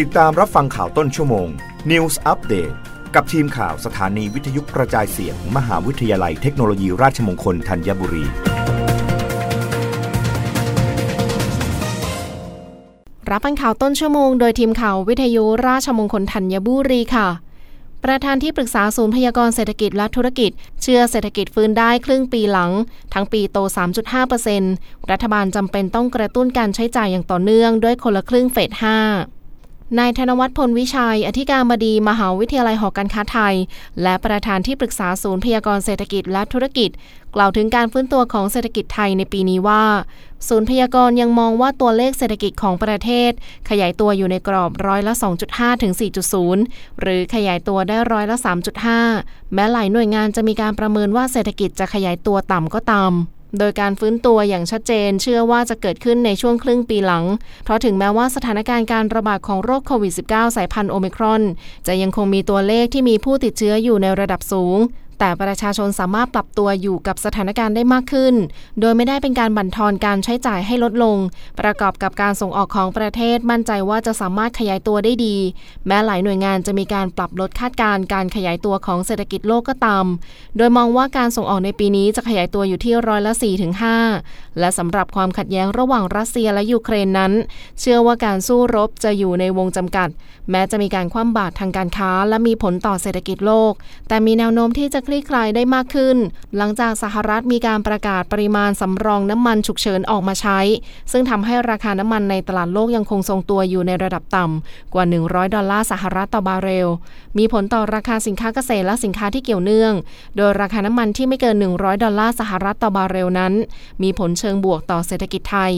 ติดตามรับฟังข่าวต้นชั่วโมง News Update กับทีมข่าวสถานีวิทยุกระจายเสียงมมหาวิทยาลัยเทคโนโลยีราชมงคลธัญบุรี รับฟังข่าวต้นชั่วโมงโดยทีมข่าววิทยุราชมงคลธัญบุรีค่ะ ประธานที่ปรึกษาศูนย์พยากรณ์เศรษฐกิจและธุรกิจ เชื่อเศรษฐกิจฟื้นได้ครึ่งปีหลัง ทั้งปีโต 3.5%รัฐบาลจำเป็นต้องกระตุ้นการใช้จ่ายอย่างต่อเนื่องด้วยคนละครึ่งเฟส5 นายธนวัฒน์พลวิชัย อธิการบดี มหาวิทยาลัยหอการค้าไทย และประธานที่ปรึกษาศูนย์พยากรณ์เศรษฐกิจและธุรกิจ กล่าวถึงการฟื้นตัวของเศรษฐกิจไทยในปีนี้ว่า ศูนย์พยากรณ์ยังมองว่าตัวเลขเศรษฐกิจของประเทศ ขยายตัวอยู่ในกรอบร้อยละ 2.5 ถึง 4.0 หรือขยายตัวได้ร้อยละ 3.5 แม้หลายหน่วยงานจะมีการประเมินว่าเศรษฐกิจจะขยายตัวต่ำก็ตาม โดยการฟื้นตัวอย่างชัดเจน เชื่อว่าจะเกิดขึ้นในช่วงครึ่งปีหลัง เพราะถึงแม้ว่าสถานการณ์การระบาดของโรคโควิด -19 สายพันธุ์โอมิครอน จะยังคงมีตัวเลขที่มีผู้ติดเชื้ออยู่ในระดับสูง แต่ประชาชนสามารถปรับตัวอยู่กับสถานการณ์ได้มากขึ้น โดยไม่ได้เป็นการบั่นทอนการใช้จ่ายให้ลดลง ประกอบกับการส่งออกของประเทศมั่นใจว่าจะสามารถขยายตัวได้ดี แม้หลายหน่วยงานจะมีการปรับลดคาดการณ์การขยายตัวของเศรษฐกิจโลกก็ตาม โดยมองว่าการส่งออกในปีนี้จะขยายตัวอยู่ที่ร้อยละ4-5และสำหรับความขัดแย้งระหว่างรัสเซียและยูเครนนั้น เชื่อว่าการสู้รบจะอยู่ในวงจำกัด แม้จะมีการคว่ำบาตรทางการค้า และมีผลต่อเศรษฐกิจโลก แต่มีแนวโน้มที่จะคลี่คลายได้มากขึ้น หลังจากสหรัฐมีการประกาศปริมาณสำรองน้ำมันฉุกเฉินออกมาใช้ ซึ่งทำให้ราคาน้ำมันในตลาดโลกยังคงทรงตัวอยู่ในระดับต่ำกว่า 100 ดอลลาร์สหรัฐต่อบาร์เรล มีผลต่อราคาสินค้าเกษตรและสินค้าที่เกี่ยวเนื่อง โดยราคาน้ำมันที่ไม่เกิน 100 ดอลลาร์สหรัฐต่อบาร์เรลนั้น มีผลเชิงบวกต่อเศรษฐกิจไทย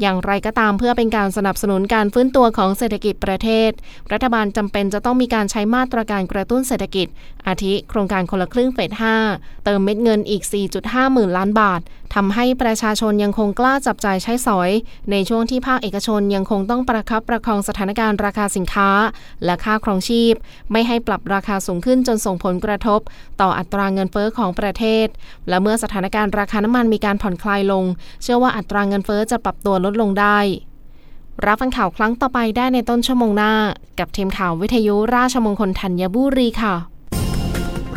อย่างไรก็ตามเพื่อเป็นการสนับสนุนการฟื้นตัวของเศรษฐกิจประเทศ รัฐบาลจำเป็นจะต้องมีการใช้มาตรการกระตุ้นเศรษฐกิจ อาทิโครงการคนละครึ่งเฟส 5 เติมเม็ดเงินอีก 4.5 หมื่นล้านบาททำให้ประชาชนยังคงกล้าจับจ่ายใช้สอย ในช่วงที่ภาคเอกชนยังคงต้องประคับประคองสถานการณ์ราคาสินค้า และค่าครองชีพ ไม่ให้ปรับราคาสูงขึ้นจนส่งผลกระทบ ต่ออัตราเงินเฟอ้อของประเทศ และเมื่อสถานการณ์ราคาน้ำมันมีการผ่อนคลายลง เชื่อว่าอัตราเงินเฟอ้อจะปรับตัวลดลงได้รับฟังข่าวครั้งต่อไปได้ในต้นชั่วโมงหน้า กับทีมข่าววิทยุราชมงคลธัญบุรีค่ะ